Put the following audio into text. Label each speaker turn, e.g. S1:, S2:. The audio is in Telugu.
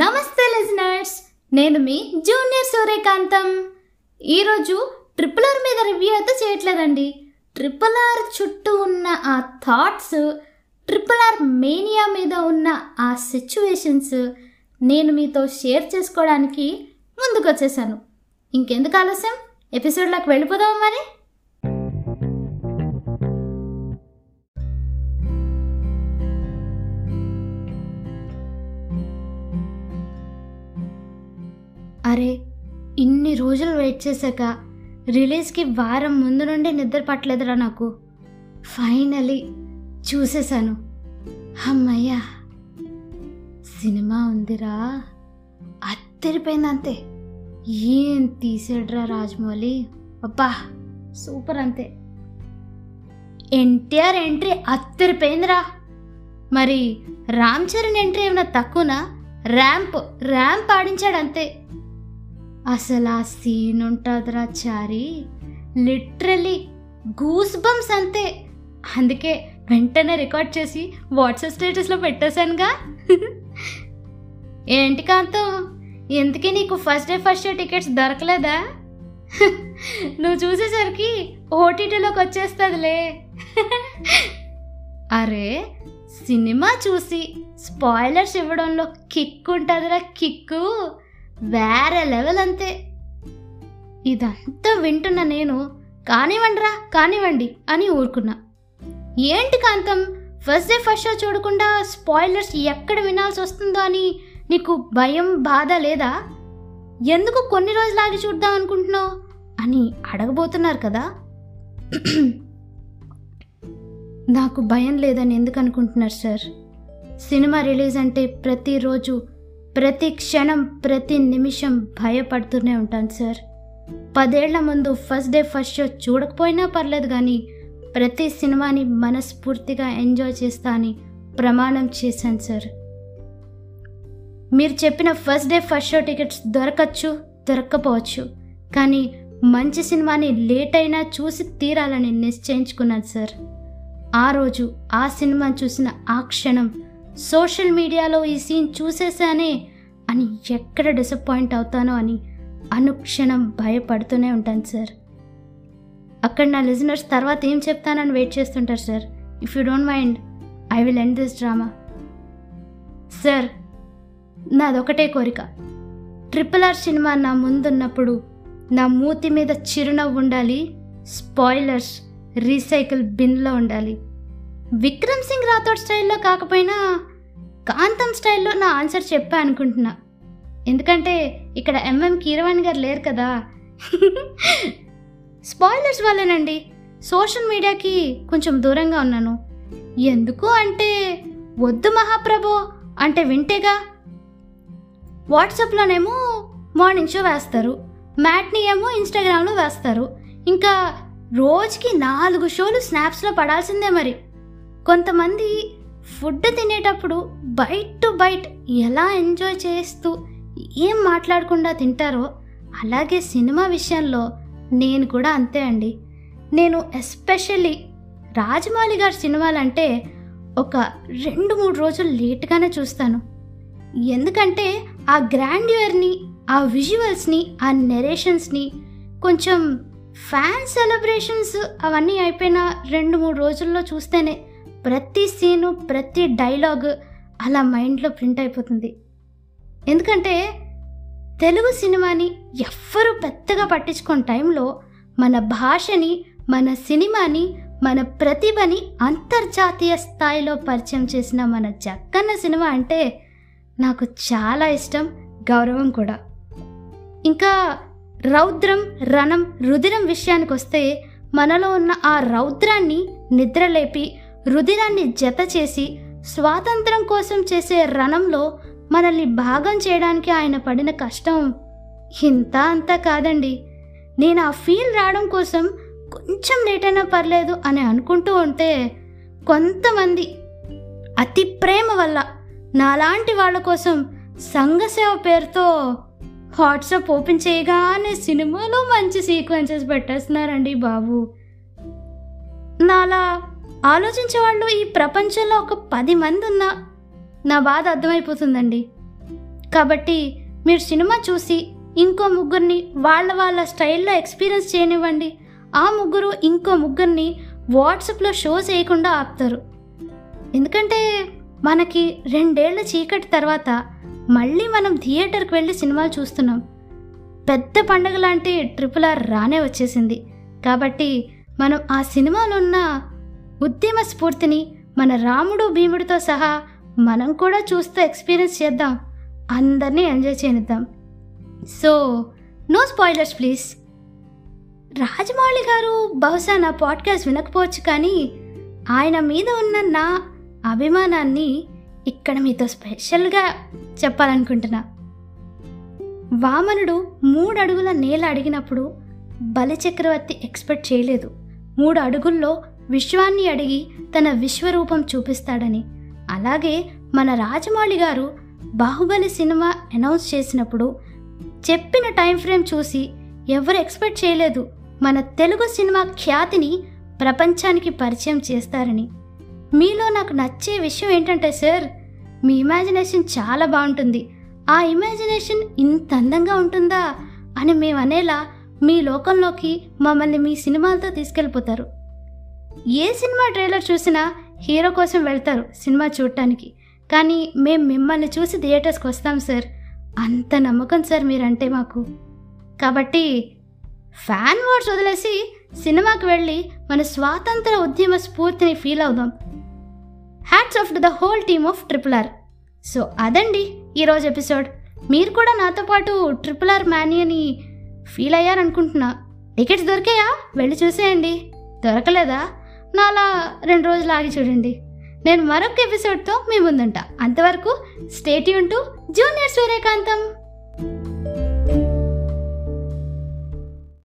S1: నమస్తే లిజనర్స్ నేను మీ జూనియర్ సూర్యకాంతం. ఈరోజు ట్రిపుల్ ఆర్ మీద రివ్యూ అయితే చేయట్లేదండి. ట్రిపుల్ ఆర్ చుట్టూ ఉన్న ఆ థాట్స్ ట్రిపుల్ ఆర్ మేనియా మీద ఉన్న ఆ సిచ్యువేషన్స్ నేను మీతో షేర్ చేసుకోవడానికి ముందుకు వచ్చేసాను ఇంకెందుకు ఆలస్యం? ఎపిసోడ్లోకి వెళ్ళిపోదాం మరి. అరే ఇన్ని రోజులు వెయిట్ చేశాక రిలీజ్కి వారం ముందు నుండి నిద్ర పట్టలేదురా నాకు. ఫైనలీ చూసేశాను. అమ్మయ్యా సినిమా ఉందిరా. అత్తరిపోయింది అంతే. ఏం తీసాడురా రాజమౌళి? అబ్బా సూపర్ అంతే. ఎన్టీఆర్ ఎంట్రీ అత్తరిపోయిందిరా మరి రామ్ చరణ్ ఎంట్రీ ఏమైనా తక్కువనా? ర్యాంప్ ర్యాంప్ ఆడించాడు అంతే అసలు ఆ సీన్ ఉంటుందిరా చారి. లిటరలీ గూస్ బంప్స్ అంతే. అందుకే వెంటనే రికార్డ్ చేసి వాట్సాప్ స్టేటస్లో పెట్టేశానుగా. ఏంటి కాంతం? ఎందుకే నీకు first day first day tickets దొరకలేదా? నువ్వు చూసేసరికి ఓటీటీలోకి వచ్చేస్తుందిలే. అరే సినిమా చూసి స్పాయిలర్స్ ఇవ్వడంలో కిక్ ఉంటుందిరా కిక్కు. వేరే లెవెల్ అంతే. ఇదంతా వింటున్న నేను కానివ్వండిరా కానివ్వండి అని ఊరుకున్నా. ఏంటి Kantam? First day first show చూడకుండా స్పాయిలర్స్ ఎక్కడ వినాల్సి వస్తుందో అని నీకు భయం బాధ లేదా? ఎందుకు కొన్ని రోజులు చూద్దాం అనుకుంటున్నావు అని అడగబోతున్నారు కదా? నాకు భయం లేదని ఎందుకు అనుకుంటున్నారు సార్? సినిమా రిలీజ్ అంటే ప్రతిరోజు ప్రతి క్షణం ప్రతి నిమిషం భయపడుతూనే ఉంటాను సార్. పదేళ్ళ ముందు ఫస్ట్ డే ఫస్ట్ షో చూడకపోయినా పర్లేదు కానీ ప్రతి సినిమాని మనస్ఫూర్తిగా ఎంజాయ్ చేస్తా అని ప్రమాణం చేశాను సార్. మీరు చెప్పిన first day first show tickets దొరకచ్చు దొరక్కపోవచ్చు. కానీ మంచి సినిమాని లేట్ అయినా చూసి తీరాలని నిశ్చయించుకున్నాను సార్. ఆ రోజు ఆ సినిమా చూసిన ఆ క్షణం సోషల్ మీడియాలో ఈ సీన్ చూసేసానే అని ఎక్కడ డిసప్పాయింట్ అవుతానో అని అనుక్షణం భయపడుతూనే ఉంటాను సార్. అక్కడ నా లిజనర్స్ తర్వాత ఏం చెప్తానని వెయిట్ చేస్తుంటారు sir. If you don't mind I will end this drama. Sir నాదొకటే కోరిక. ట్రిపుల్ ఆర్ సినిమా నా ముందున్నప్పుడు నా మూతి మీద చిరునవ్వు ఉండాలి స్పాయిలర్స్ రీసైకిల్ బిన్లో ఉండాలి. విక్రమ్ సింగ్ రాథోడ్ స్టైల్లో కాకపోయినా కాంతం స్టైల్లో నా ఆన్సర్ చెప్పా అనుకుంటున్నా. ఎందుకంటే ఇక్కడ ఎంఎం కీరవాణి గారు లేరు కదా. స్పాయిలర్స్ వల్లేనండి. సోషల్ మీడియాకి కొంచెం దూరంగా ఉన్నాను. ఎందుకు అంటే వద్దు మహాప్రభో అంటే వింటేగా. వాట్సాప్లోనేమో మార్నింగ్ షో వేస్తారు. మ్యాట్ని ఏమో ఇన్స్టాగ్రామ్లో వేస్తారు. ఇంకా రోజుకి నాలుగు షోలు స్నాప్స్లో పడాల్సిందే మరి. కొంతమంది ఫుడ్ తినేటప్పుడు బైట్ టు బైట్ ఎలా ఎంజాయ్ చేస్తూ ఏం మాట్లాడకుండా తింటారో అలాగే సినిమా విషయంలో నేను కూడా అంతే అండి. నేను ఎస్పెషల్లీ రాజమౌళి గారి సినిమాలంటే ఒక రెండు మూడు రోజులు లేట్గానే చూస్తాను. ఎందుకంటే ఆ గ్రాండ్యూర్ని ఆ విజువల్స్ని ఆ నెరేషన్స్ని కొంచెం ఫ్యాన్ సెలబ్రేషన్స్ అవన్నీ అయిపోయిన రెండు మూడు రోజుల్లో చూస్తేనే ప్రతి సీను ప్రతి డైలాగ్ అలా మైండ్లో ప్రింట్ అయిపోతుంది. ఎందుకంటే తెలుగు సినిమాని ఎవ్వరూ పెద్దగా పట్టించుకున్న టైంలో మన భాషని మన సినిమాని మన ప్రతిభని అంతర్జాతీయ స్థాయిలో పరిచయం చేసిన మన జక్కన్న సినిమా అంటే నాకు చాలా ఇష్టం గౌరవం కూడా. ఇంకా రౌద్రం రణం రుదిరం విషయానికి వస్తే మనలో ఉన్న ఆ రౌద్రాన్ని నిద్రలేపి రుధిరాన్ని జత చేసి స్వాతంత్రం కోసం చేసే రణంలో మనల్ని భాగం చేయడానికి ఆయన పడిన కష్టం ఇంత అంతా కాదండి. నేను ఆ ఫీల్ రావడం కోసం కొంచెం లేట్ అయినా పర్లేదు అని అనుకుంటూ ఉంటే కొంతమంది అతి ప్రేమ వల్ల నాలాంటి వాళ్ళ కోసం సంఘసేవ పేరుతో వాట్సాప్ ఓపెన్ చేయగానే సినిమాలో మంచి సీక్వెన్సెస్ పెట్టేస్తున్నారండి బాబు. నాలా ఆలోచించే వాళ్ళు ఈ ప్రపంచంలో ఒక పది మంది ఉన్నా నా బాధ అర్థమైపోతుందండి. కాబట్టి మీరు సినిమా చూసి ఇంకో ముగ్గురిని వాళ్ళ వాళ్ళ స్టైల్లో ఎక్స్పీరియన్స్ చేయనివ్వండి. ఆ ముగ్గురు ఇంకో ముగ్గురిని వాట్సాప్లో షో చేయకుండా ఆపుతారు. ఎందుకంటే మనకి రెండేళ్ళ చీకటి తర్వాత మళ్ళీ మనం థియేటర్కి వెళ్ళి సినిమాలు చూస్తున్నాం. పెద్ద పండగ లాంటి ట్రిపుల్ ఆర్ రానే వచ్చేసింది. కాబట్టి మనం ఆ సినిమాలో ఉన్న ఉద్యమ స్ఫూర్తిని మన రాముడు భీముడితో సహా మనం కూడా చూస్తూ ఎక్స్పీరియన్స్ చేద్దాం. అందరినీ enjoy చేయనిద్దాం. So no spoilers please. Rajamouli garu బహుశా నా పాడ్కాస్ట్ వినకపోవచ్చు కానీ ఆయన మీద ఉన్న నా అభిమానాన్ని ఇక్కడ మీతో స్పెషల్గా చెప్పాలనుకుంటున్నా. వామనుడు మూడు అడుగుల నేల అడిగినప్పుడు బలి చక్రవర్తి ఎక్స్పెక్ట్ చేయలేదు. మూడు అడుగుల్లో విశ్వాన్ని అడిగి తన విశ్వరూపం చూపిస్తాడని. అలాగే మన రాజమౌళి గారు బాహుబలి సినిమా అనౌన్స్ చేసినప్పుడు చెప్పిన టైం ఫ్రేమ్ చూసి ఎవరు ఎక్స్పెక్ట్ చేయలేదు మన తెలుగు సినిమా ఖ్యాతిని ప్రపంచానికి పరిచయం చేస్తారని. మీలో నాకు నచ్చే విషయం ఏంటంటే సార్ మీ ఇమాజినేషన్ చాలా బాగుంటుంది. ఆ ఇమాజినేషన్ ఇంత అందంగా ఉంటుందా అని మేము అనేలా మీ లోకంలోకి మమ్మల్ని మీ సినిమాలతో తీసుకెళ్ళిపోతారు. ఏ సినిమా ట్రైలర్ చూసినా హీరో కోసం వెళ్తారు సినిమా చూడటానికి. కానీ మేము మిమ్మల్ని చూసి థియేటర్స్కి వస్తాం సార్. అంత నమ్మకం సార్ మీరంటే మాకు. కాబట్టి ఫ్యాన్ వార్డ్స్ వదిలేసి సినిమాకి వెళ్ళి మన స్వాతంత్ర ఉద్యమ స్ఫూర్తిని ఫీల్ అవుదాం. Hats off to the whole team of triple R. So అదండి ఈరోజు ఎపిసోడ్. మీరు కూడా నాతో పాటు ట్రిపుల్ ఆర్ మానియని ఫీల్ అయ్యారనుకుంటున్నా. టికెట్స్ దొరికాయా? వెళ్ళి చూసేయండి. దొరకలేదా? నాలా రెండు రోజులు ఆగి చూడండి. నేను మరొక ఎపిసోడ్తో మీ ముందుంటా. అంతవరకు state Yoon to junior Suryakantham